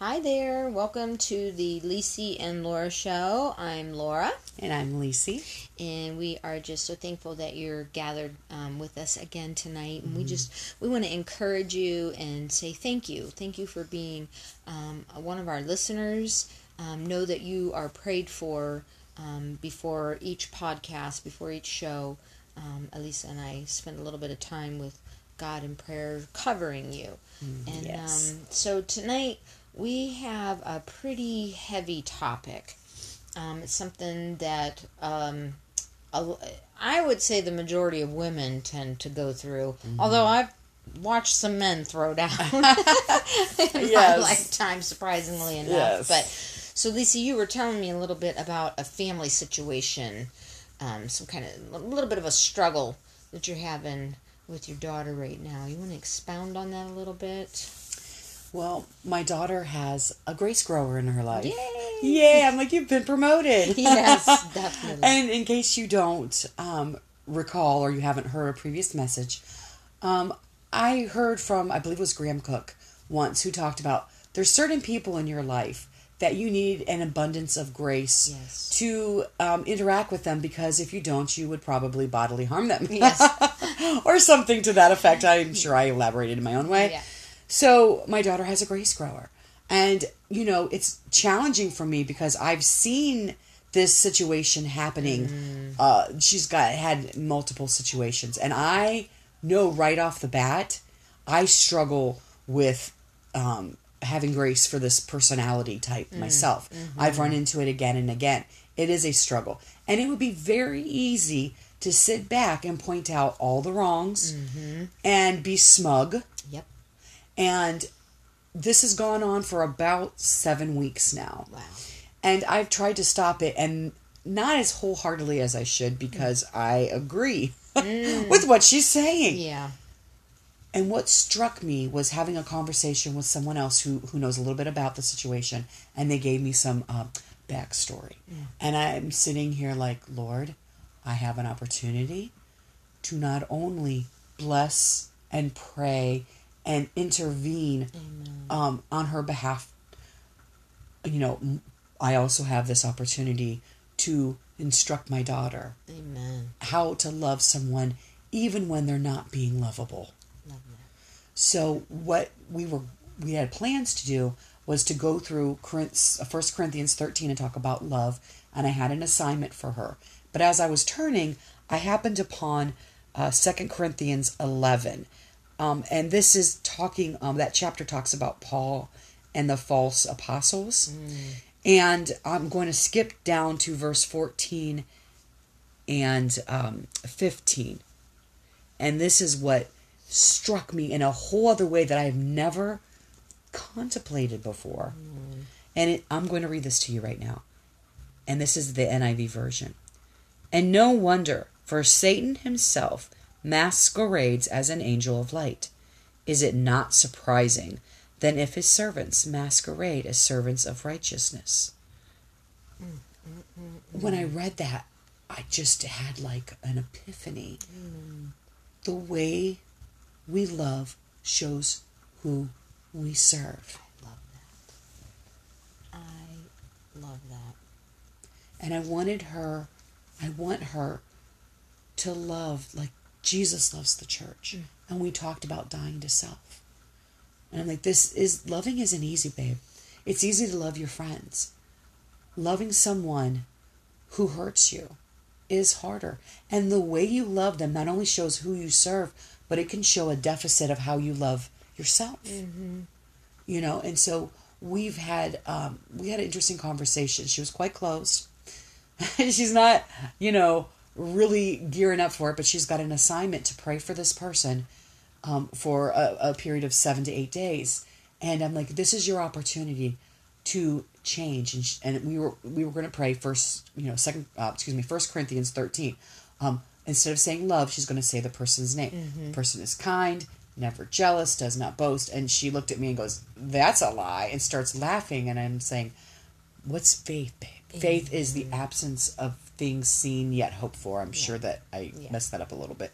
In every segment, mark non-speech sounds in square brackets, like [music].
Hi there. Welcome to the Lisi and Laura show. I'm Laura. And I'm Lisi. And we are just so thankful that you're gathered um, with us again tonight. And we just we want to encourage you and say thank you. Thank you for being um, one of our listeners. Um, know that you are prayed for um, before each podcast, before each show. Um, Elisa and I spend a little bit of time with God in prayer, covering you. and yes. um, so tonight we have a pretty heavy topic. Um, it's something that um, a- I would say the majority of women tend to go through. Although I've watched some men throw down [laughs] in my [laughs] lifetime, surprisingly enough. Yes. But so, Lisa, you were telling me a little bit about a family situation, um, some kind of a little bit of a struggle that you're having with your daughter right now. You want to expound on that a little bit? Well, my daughter has a grace grower in her life. Yay! Yay! I'm like, you've been promoted. [laughs] [laughs] Yes, definitely. and in case you don't um, recall or you haven't heard a previous message, um, I heard from, I believe it was Graham Cooke once, who talked about there's certain people in your life that you need an abundance of grace Yes. to um, interact with them because if you don't, you would probably bodily harm them. Yes. [laughs] or something to that effect. I'm sure I elaborated in my own way. Yeah. So my daughter has a grace grower. And, you know, it's challenging for me because I've seen this situation happening. Uh, she's got had multiple situations. And I know right off the bat, I struggle with um, having grace for this personality type myself. I've run into it again and again. It is a struggle. And it would be very easy to sit back and point out all the wrongs and be smug. And this has gone on for about seven weeks now. Wow. And I've tried to stop it and not as wholeheartedly as I should because I agree [laughs] with what she's saying. Yeah. And what struck me was having a conversation with someone else who, who knows a little bit about the situation, and they gave me some uh, backstory. And I'm sitting here like, Lord, I have an opportunity to not only bless and pray and intervene um, on her behalf. You know, I also have this opportunity to instruct my daughter Amen. how to love someone even when they're not being lovable. Love. So what we were we had plans to do was to go through First Corinthians 13 and talk about love, and I had an assignment for her. But as I was turning, I happened upon uh, 2 Corinthians 11, um, and this is talking. Um, that chapter talks about Paul and the false apostles, and I'm going to skip down to verse 14 and um, 15. And this is what struck me in a whole other way that I've never contemplated before. And it, I'm going to read this to you right now. And this is the NIV version. And no wonder, for Satan himself masquerades as an angel of light. Is it not surprising then if his servants masquerade as servants of righteousness? When I read that, I just had like an epiphany. The way we love shows who we serve. I love that. I love that. And I wanted her, I want her to love like Jesus loves the church. And we talked about dying to self. And I'm like, this is, loving isn't easy, babe. It's easy to love your friends. Loving someone who hurts you is harder. And the way you love them not only shows who you serve, but it can show a deficit of how you love yourself. You know, and so we've had um, we had an interesting conversation. She was quite closed. [laughs] she's not, you know, really gearing up for it, but she's got an assignment to pray for this person um, for a, a period of seven to eight days. And I'm like, this is your opportunity to change. And, sh- and we were we were going to pray first, you know, second, uh, excuse me, First Corinthians 13. Um, instead of saying love, she's going to say the person's name. The person is kind, never jealous, does not boast. And she looked at me and goes, "That's a lie," and starts laughing. And I'm saying, "What's faith, babe? Faith is the absence of things seen yet hoped for." I'm sure that I Yeah. messed that up a little bit,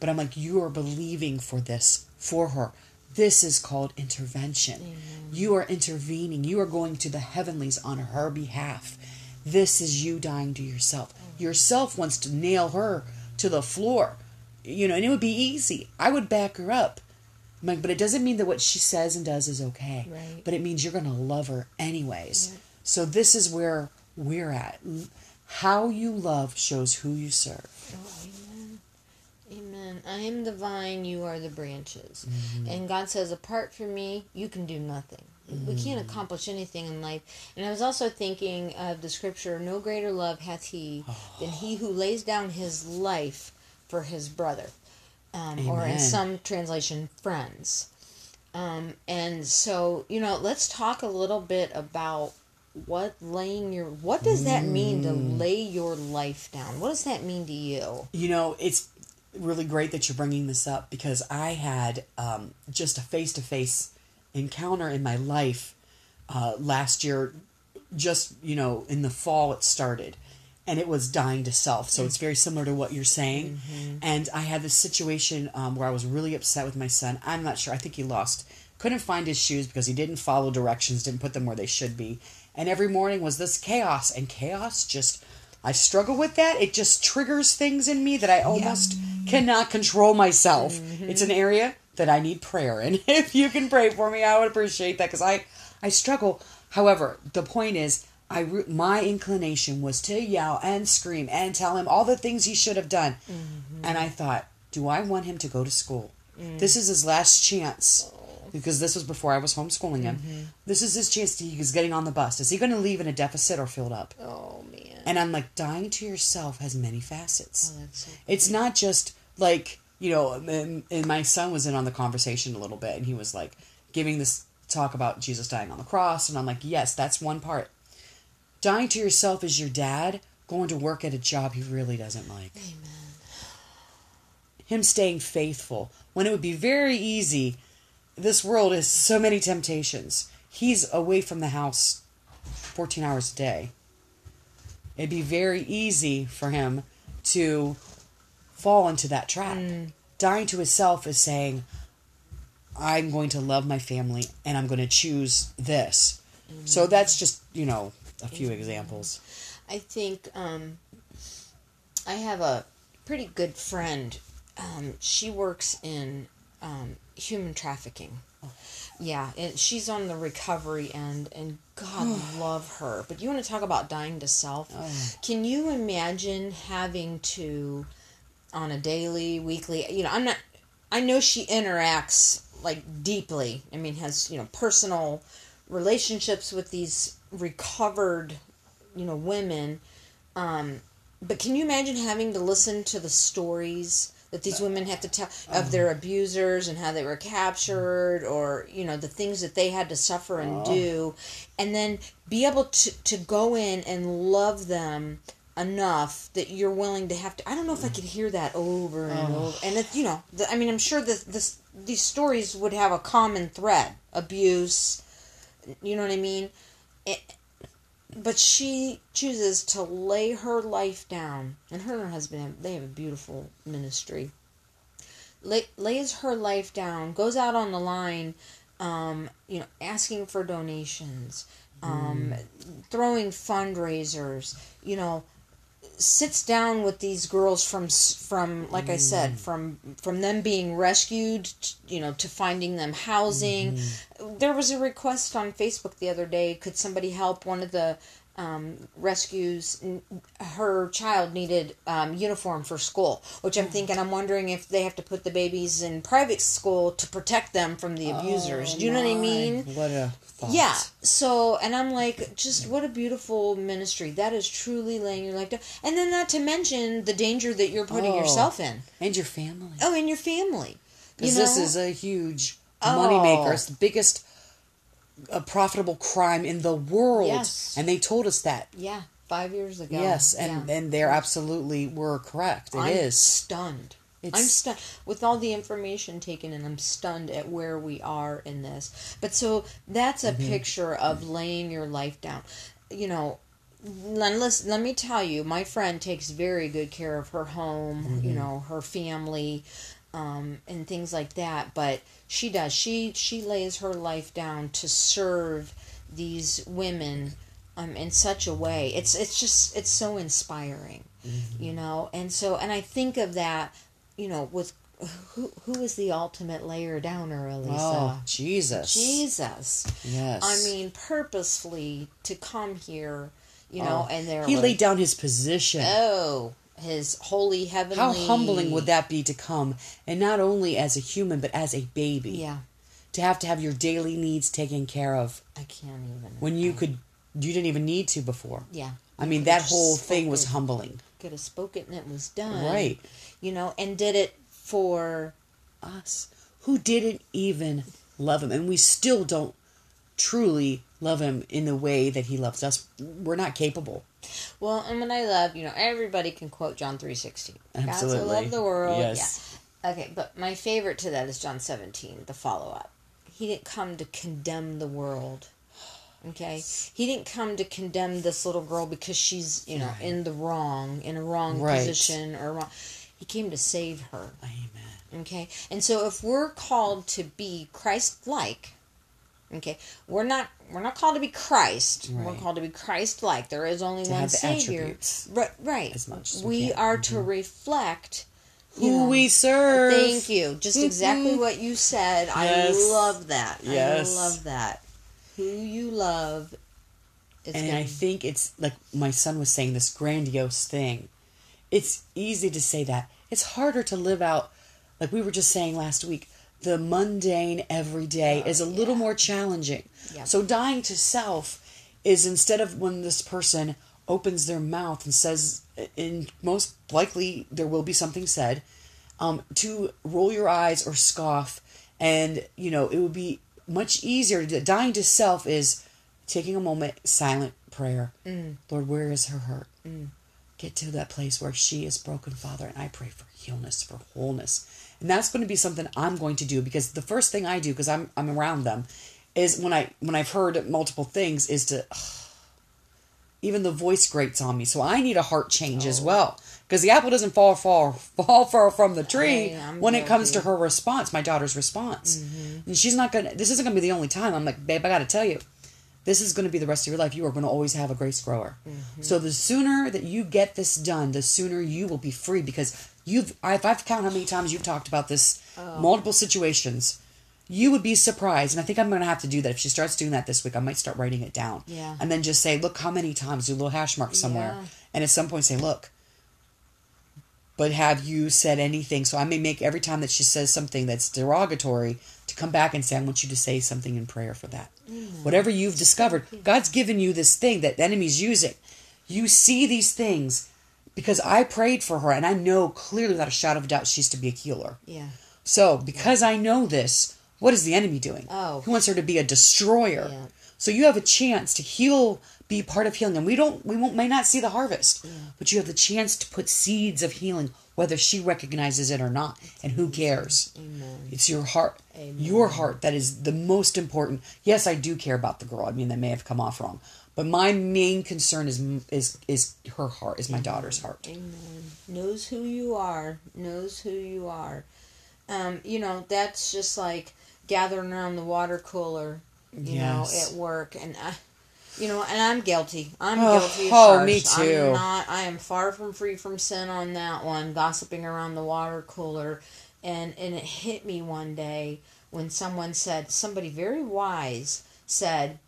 but I'm like, "You are believing for this for her." This is called intervention. You are intervening. You are going to the heavenlies on her behalf. This is you dying to yourself. Yourself wants to nail her to the floor. You know, and it would be easy. I would back her up. I'm like, but it doesn't mean that what she says and does is okay. Right. But it means you're going to love her anyways. So this is where we're at. How you love shows who you serve. Oh, amen. Amen. I am the vine, you are the branches. Mm-hmm. And God says, apart from me, you can do nothing. We can't Mm-hmm. accomplish anything in life. And I was also thinking of the scripture, no greater love hath he than he who lays down his life for his brother. Um, or in some translation, friends. Um, and so, you know, let's talk a little bit about what laying your what does that mean to Mm. lay your life down? What does that mean to you? You know, it's really great that you're bringing this up because I had um, just a face to face encounter in my life uh, last year. Just, you know, in the fall it started. And it was dying to self. So it's very similar to what you're saying. And I had this situation um, where I was really upset with my son. I'm not sure. I think he lost. Couldn't find his shoes because he didn't follow directions, didn't put them where they should be. And every morning was this chaos. And chaos just I struggle with that. It just triggers things in me that I almost cannot control myself. Mm-hmm. It's an area that I need prayer in. [laughs] If you can pray for me, I would appreciate that because I I struggle. However, the point is, I re- my inclination was to yell and scream and tell him all the things he should have done, mm-hmm. and I thought, do I want him to go to school? Mm. This is his last chance. Because this was before I was homeschooling him. Mm-hmm. This is his chance to, he's getting on the bus. Is he going to leave in a deficit or filled up? Oh man. And I'm like, dying to yourself has many facets. Oh, that's so It's not just like, you know, and, and my son was in on the conversation a little bit, and he was like giving this talk about Jesus dying on the cross. And I'm like, yes, that's one part. Dying to yourself is your dad going to work at a job he really doesn't like. Amen. Him staying faithful when it would be very easy. This world is so many temptations. He's away from the house 14 hours a day. It'd be very easy for him to fall into that trap. Dying to himself is saying, I'm going to love my family and I'm going to choose this. So that's just, you know, a few examples. I think um, I have a pretty good friend. Um, she works in um, human trafficking. Yeah, and she's on the recovery end, and God love her. But you want to talk about dying to self? Can you imagine having to, on a daily, weekly? You know, I'm not. I know she interacts like deeply. I mean, has you know personal relationships with these recovered, you know, women. Um, but can you imagine having to listen to the stories that these women have to tell of their mm-hmm. abusers and how they were captured or you know the things that they had to suffer and oh. do. And then be able to to go in and love them enough that you're willing to have to I don't know if I could hear that over and oh. over. And it you know the, I mean I'm sure that this these stories would have a common thread abuse you know what I mean? It, but she chooses to lay her life down. And her and her husband have, they have a beautiful ministry. Lay, lays her life down goes out on the line um, you know asking for donations um, throwing fundraisers you know sits down with these girls from from like I said from from them being rescued you know to finding them housing there was a request on Facebook the other day could somebody help one of the um, rescues her child needed um, uniform for school which I'm thinking I'm wondering if they have to put the babies in private school to protect them from the abusers do you know what I mean What a thought. yeah. So, and I'm like, just what a beautiful ministry. That is truly laying your life down. And then, not to mention the danger that you're putting Oh. yourself in. And your family. Oh, and your family. You Because know? this is a huge Oh. moneymaker. It's the biggest uh, profitable crime in the world. Yes. And they told us that. yeah, five years ago. Yes, and Yeah. and they're absolutely were correct. It is. I'm stunned. It's- I'm stunned with all the information taken, and I'm stunned at where we are in this. But so that's a Mm-hmm. picture of laying your life down. You know, let, let me tell you, my friend takes very good care of her home. Mm-hmm. You know, her family. Um, and things like that. But she does. She she lays her life down to serve these women um, in such a way. It's it's just it's so inspiring, Mm-hmm. you know. And so and I think of that, you know, with who who is the ultimate layer downer, Elisa? Oh, Jesus. Jesus. Yes. I mean, purposefully to come here, you know, Oh, and there he laid down his position. Oh, his holy heavenly. How humbling would that be to come, and not only as a human, but as a baby? Yeah, To have to have your daily needs taken care of I can't even. when you could, you didn't even need to before. Yeah. I mean, that whole thing was humbling. Could have spoken and it was done. Right. You know, and did it for. Us, who didn't even love him, and we still don't truly love him in the way that he loves us. We're not capable. Well, and what I love, you know, everybody can quote John three sixteen. God so Absolutely. loved the world. Yes. Yeah. Okay, but my favorite to that is John seventeen, the follow up. He didn't come to condemn the world. Okay, he didn't come to condemn this little girl because she's you know Right. in the wrong, in a wrong Right. position or wrong. He came to save her. Amen. Okay, and so if we're called to be Christ-like, okay, we're not we're not called to be Christ. We're called to be Christ-like. There is only To one Savior. attributes Right, right. as much as we we can. Mm-hmm. are to reflect Who we serve. Thank you. Just exactly Mhm. what you said. Yes. I love that. Yes. I love that. Who you love is and gonna, I think it's like my son was saying this grandiose thing. It's easy to say that. It's harder to live out, like we were just saying last week. The mundane everyday is a little more challenging. Oh, Yeah. So dying to self is instead of when this person opens their mouth and says, and most likely there will be something said, um, to roll your eyes or scoff, and you know it would be much easier. To, dying to self is taking a moment, silent prayer. Lord, where is her hurt? Get to that place where she is broken, Father, and I pray for healness, for wholeness, and that's going to be something I'm going to do because the first thing I do because I'm I'm around them is when I when I've heard multiple things is to even the voice grates on me. So I need a heart change as oh. well. Because the apple doesn't fall far [laughs] fall far from the tree Hey, when it comes to her response, my daughter's response. Mm-hmm. And she's not gonna this isn't gonna be the only time. I'm like, babe, I gotta tell you, this is gonna be the rest of your life. You are gonna always have a grace grower. Mm-hmm. So the sooner that you get this done, the sooner you will be free because you've if I've counted how many times you've talked about this multiple situations. You would be surprised, and I think I'm going to have to do that. If she starts doing that this week, I might start writing it down. Yeah. And then just say, look, how many times, do a little hash mark somewhere. Yeah. And at some point say, look, but have you said anything? So I may make every time that she says something that's derogatory to come back and say, I want you to say something in prayer for that. Mm. Whatever you've discovered, God's given you this thing that the enemy's using. You see these things because I prayed for her and I know clearly without a shadow of a doubt she's to be a healer. yeah. So, because I know this, what is the enemy doing? Oh. He wants her to be a destroyer. Yeah. So you have a chance to heal, be part of healing. And we don't we won't may not see the harvest, but you have the chance to put seeds of healing, whether she recognizes it or not. And who cares? Amen. It's your heart. Amen. Your heart that is the most important. Yes, I do care about the girl. I mean, that may have come off wrong. But my main concern is is is her heart, is my daughter's heart. Amen. Knows who you are. Knows who you are. Um, you know, that's just like gathering around the water cooler, you Yes. know, at work. And I, you know, and I'm guilty. I'm Oh, guilty oh, me too. I'm not, I am far from free from sin on that one, gossiping around the water cooler. And, and it hit me one day when someone said, somebody very wise said,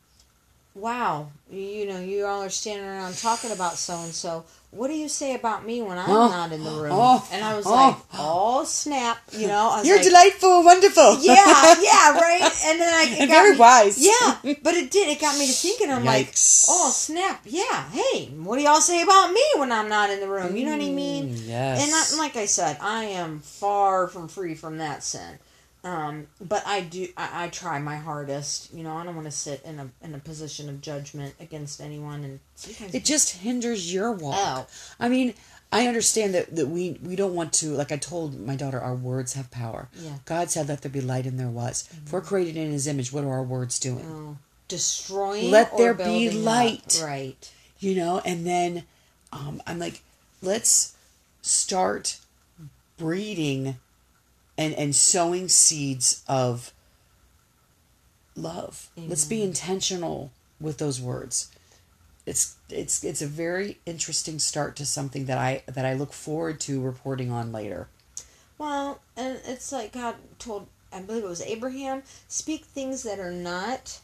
wow, you know, you all are standing around talking about so and so. What do you say about me when I'm Oh, not in the room? oh, and I was oh. like, oh snap, you know. You're like, delightful, wonderful. yeah, [laughs] yeah, right. And then I And got very me- wise. Yeah, but it did. It got me to thinking. I'm like, oh snap, yeah. Hey, what do y'all say about me when I'm not in the room? You know what I mean? Mm, yes. And I, like I said, I am far from free from that sin. Um, but I do. I, I try my hardest. You know, I don't want to sit in a in a position of judgment against anyone. And sometimes It just hinders your walk. Oh. I mean, I understand that, that we, we don't want to, like I told my daughter, our words have power. Yeah. God said, let there be light, and there was. If we're created in his image, what are our words doing? oh, destroying. Let there be building up. light. Right. You know, and then um, I'm like, let's start breeding and and sowing seeds of love. Let's be intentional with those words. It's it's it's a very interesting start to something that I that I look forward to reporting on later. Well, and it's like God told, I believe it was Abraham, speak things that are not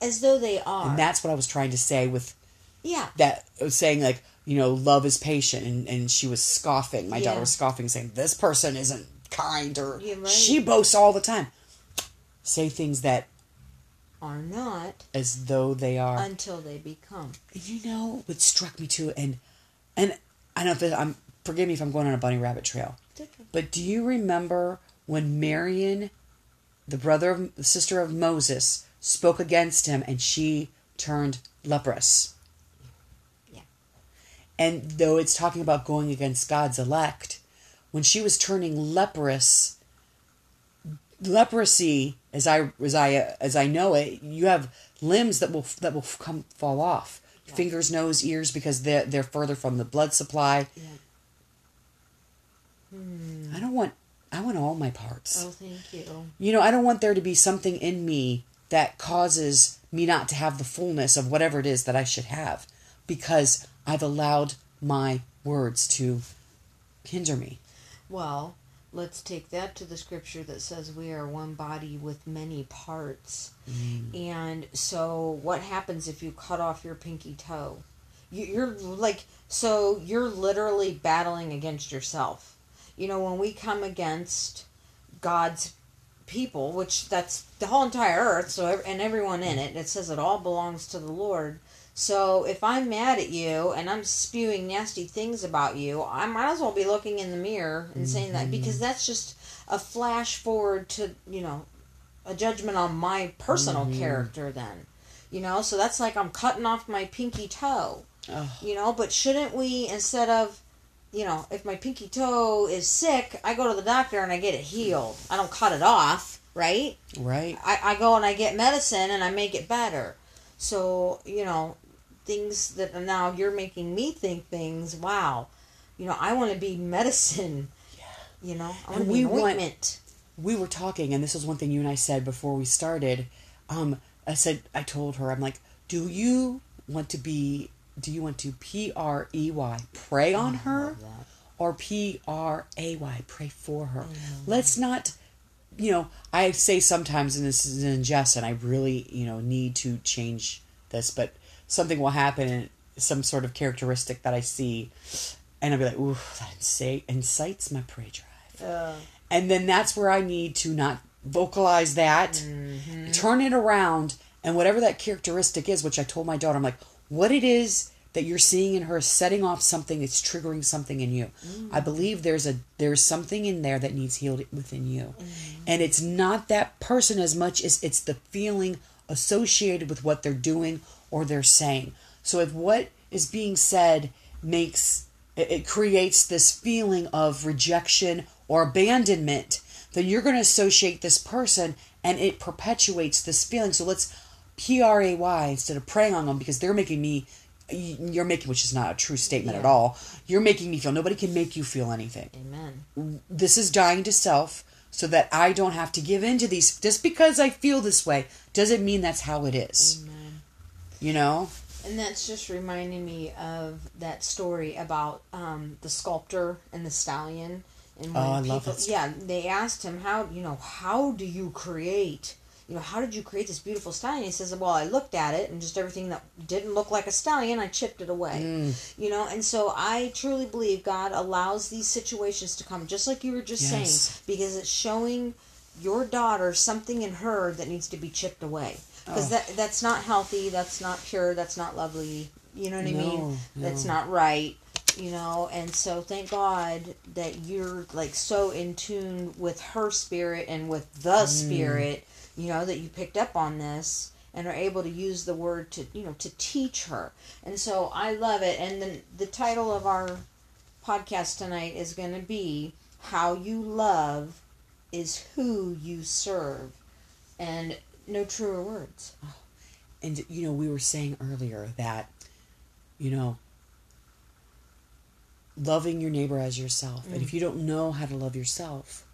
as though they are. And that's what I was trying to say with yeah. that saying like, you know, love is patient and, and she was scoffing. My Yeah. daughter was scoffing saying, This person isn't kind or Yeah, right. she boasts all the time. Say things that Are not as though they are. until they become. you know what struck me too and and I don't know it, I'm forgive me if I'm going on a bunny rabbit trail. But do you remember when Miriam, the brother of the sister of Moses, spoke against him and she turned leprous? Yeah. And though it's talking about going against God's elect, when she was turning leprous, leprosy, as I as I as I know it, you have limbs that will that will come fall off, fingers, nose, ears, because they're they're further from the blood supply. Yeah. I hmm. don't want I want all my parts. Oh, thank you. You know, I don't want there to be something in me that causes me not to have the fullness of whatever it is that I should have because I've allowed my words to hinder me. Well, let's take that to the scripture that says we are one body with many parts. Mm. And so, what happens if you cut off your pinky toe? You- You're like, so you're literally battling against yourself. You know, when we come against God's people, which that's the whole entire earth, so and everyone in it, it says it all belongs to the Lord. So if I'm mad at you and I'm spewing nasty things about you, I might as well be looking in the mirror and saying that mm-hmm. because that's just a flash forward to, you know, a judgment on my personal mm-hmm. character then. You know, so that's like I'm cutting off my pinky toe. Ugh. You know, but shouldn't we instead of you know, if my pinky toe is sick, I go to the doctor and I get it healed. I don't cut it off, right? Right? I, I go and I get medicine and I make it better. So, you know, things that now you're making me think things, wow. You know, I want to be medicine. Yeah. You know, I want to be ointment. we were talking, and this was one thing you and I said before we started. Um, I said, I told her, I'm like, do you want to be, do you want to P R E Y, pray on her, or P R A Y, pray for her? Let's not, you know, I say sometimes, and this is in jest, and I really, you know, need to change this, but something will happen, and some sort of characteristic that I see, and I'll be like, ooh, that incite, incites my prey drive. Uh, and then that's where I need to not vocalize that, Mm-hmm. turn it around, and whatever that characteristic is, which I told my daughter, I'm like, what it is that you're seeing in her is setting off something, it's triggering something in you. I believe there's a there's something in there that needs healed within you, and it's not that person as much as it's the feeling associated with what they're doing or they're saying. So if what is being said makes it, creates this feeling of rejection or abandonment, then you're going to associate this person and it perpetuates this feeling. So let's P R A Y instead of praying on them because they're making me. You're making, which is not a true statement at all. You're making me feel. Nobody can make you feel anything amen. this is dying to self so that I don't have to give in to these. Just because I feel this way doesn't mean that's how it is. Amen. You know? And that's just reminding me of that story about um, the sculptor and the stallion. And when Oh, I people, love that story. Yeah, they asked him how you know how do you create you know how did you create this beautiful stallion? He says, well, I looked at it and just everything that didn't look like a stallion, I chipped it away. Mm. You know, and so I truly believe God allows these situations to come, just like you were just Yes. saying, because it's showing your daughter something in her that needs to be chipped away because Oh. that that's not healthy that's not pure that's not lovely. You know what i No, mean that's not right you know? And so thank god that you're like so in tune with her spirit and with the Mm. spirit you know that you picked up on this and are able to use the word to you know to teach her. And so i love it. And then the title of our podcast tonight is going to be how you love is who you serve. And no truer words And, you know, we were saying earlier that, you know, loving your neighbor as yourself. And if you don't know how to love yourself,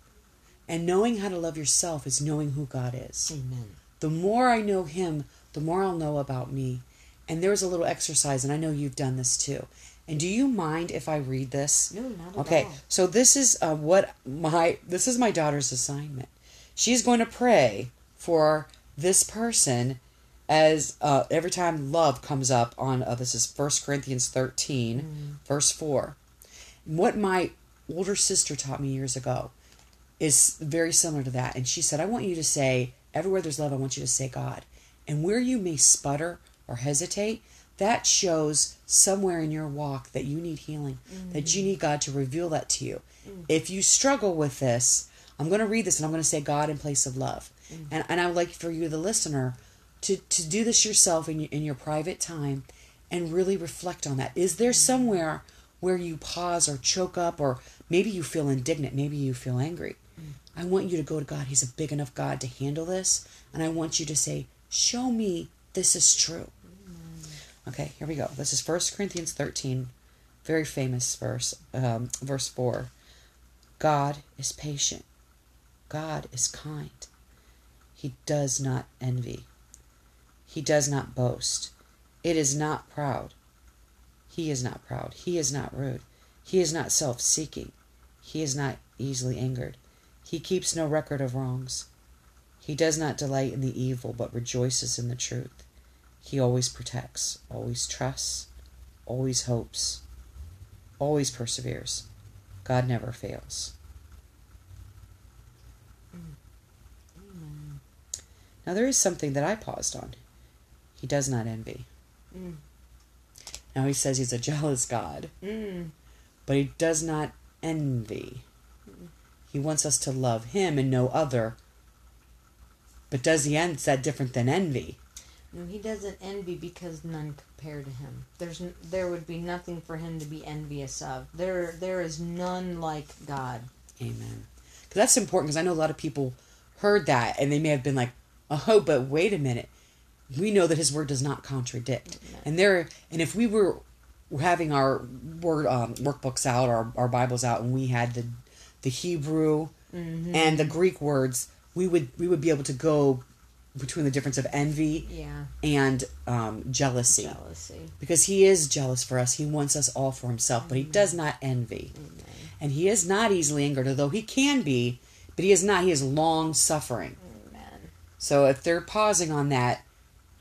And knowing how to love yourself is knowing who God is. Amen. The more I know Him, the more I'll know about me. And there's a little exercise, and I know you've done this too. And do you mind if I read this? No, not at Okay, all. Okay. So this is uh, what my this is my daughter's assignment. She's going to pray for this person as uh, every time love comes up on uh, this is First Corinthians 13 verse 4. What my older sister taught me years ago is very similar to that and she said I want you to say everywhere there's love I want you to say God. And where you may sputter or hesitate, that shows somewhere in your walk that you need healing, that you need God to reveal that to you. If you struggle with this, I'm going to read this and I'm going to say God in place of love. Mm-hmm. And, and I would like for you, the listener, to, to do this yourself in your, in your private time and really reflect on that. Is there mm-hmm. somewhere where you pause or choke up or maybe you feel indignant, maybe you feel angry? Mm-hmm. I want you to go to God. He's a big enough God to handle this. And I want you to say, Show me this is true. Okay, here we go. This is 1 Corinthians 13, very famous verse, um, verse 4. God is patient. God is kind. He does not envy. He does not boast. It is not proud. He is not proud. He is not rude. He is not self seeking. He is not easily angered. He keeps no record of wrongs. He does not delight in the evil, but rejoices in the truth. He always protects, always trusts, always hopes, always perseveres. God never fails. Now, there is something that I paused on. He does not envy. Mm. Now, he says he's a jealous God, Mm. but he does not envy. He wants us to love him and no other. But does he end? Is that different than envy? No, he doesn't envy because none compare to him. There's there would be nothing for him to be envious of. There there is none like God. Amen. Because that's important because I know a lot of people heard that and they may have been like, oh, but wait a minute. We know that his word does not contradict. And there, and if we were having our word um, workbooks out, our, our Bibles out, and we had the the Hebrew and the Greek words, we would we would be able to go between the difference of envy Yeah, and um, jealousy. jealousy. Because he is jealous for us. He wants us all for himself, but he does not envy. And he is not easily angered, although he can be, but he is not. He is long suffering. Amen. So if they're pausing on that,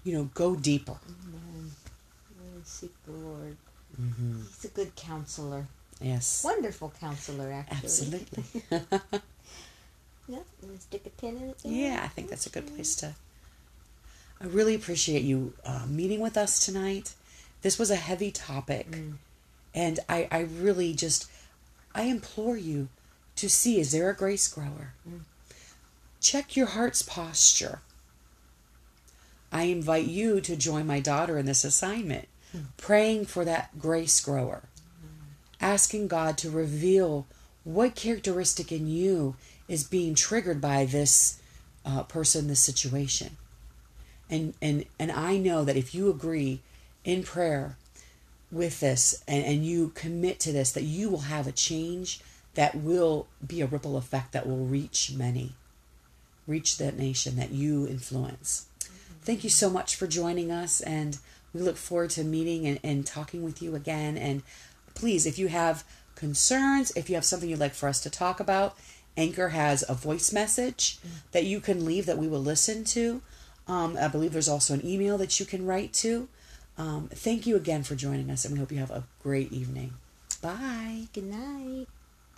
you know, go deeper. Amen. Really seek the Lord. hmm He's a good counselor. Yes. Wonderful counselor, actually. Absolutely. [laughs] [laughs] Yeah, and stick a pin in it. yeah, I think that's a good place to. I really appreciate you uh, meeting with us tonight. This was a heavy topic, Mm. and I, I really just, I implore you to see is there a grace grower? Mm. Check your heart's posture. I invite you to join my daughter in this assignment, praying for that grace grower, asking God to reveal what characteristic in you is being triggered by this uh, person, this situation. And, and, and I know that if you agree in prayer with this and, and you commit to this, that you will have a change that will be a ripple effect that will reach many, reach that nation that you influence. Thank you so much for joining us, and we look forward to meeting and, and talking with you again. And please, if you have concerns, if you have something you'd like for us to talk about, Anchor has a voice message that you can leave that we will listen to. Um, I believe there's also an email that you can write to. Um, thank you again for joining us, and we hope you have a great evening. Bye. Good night.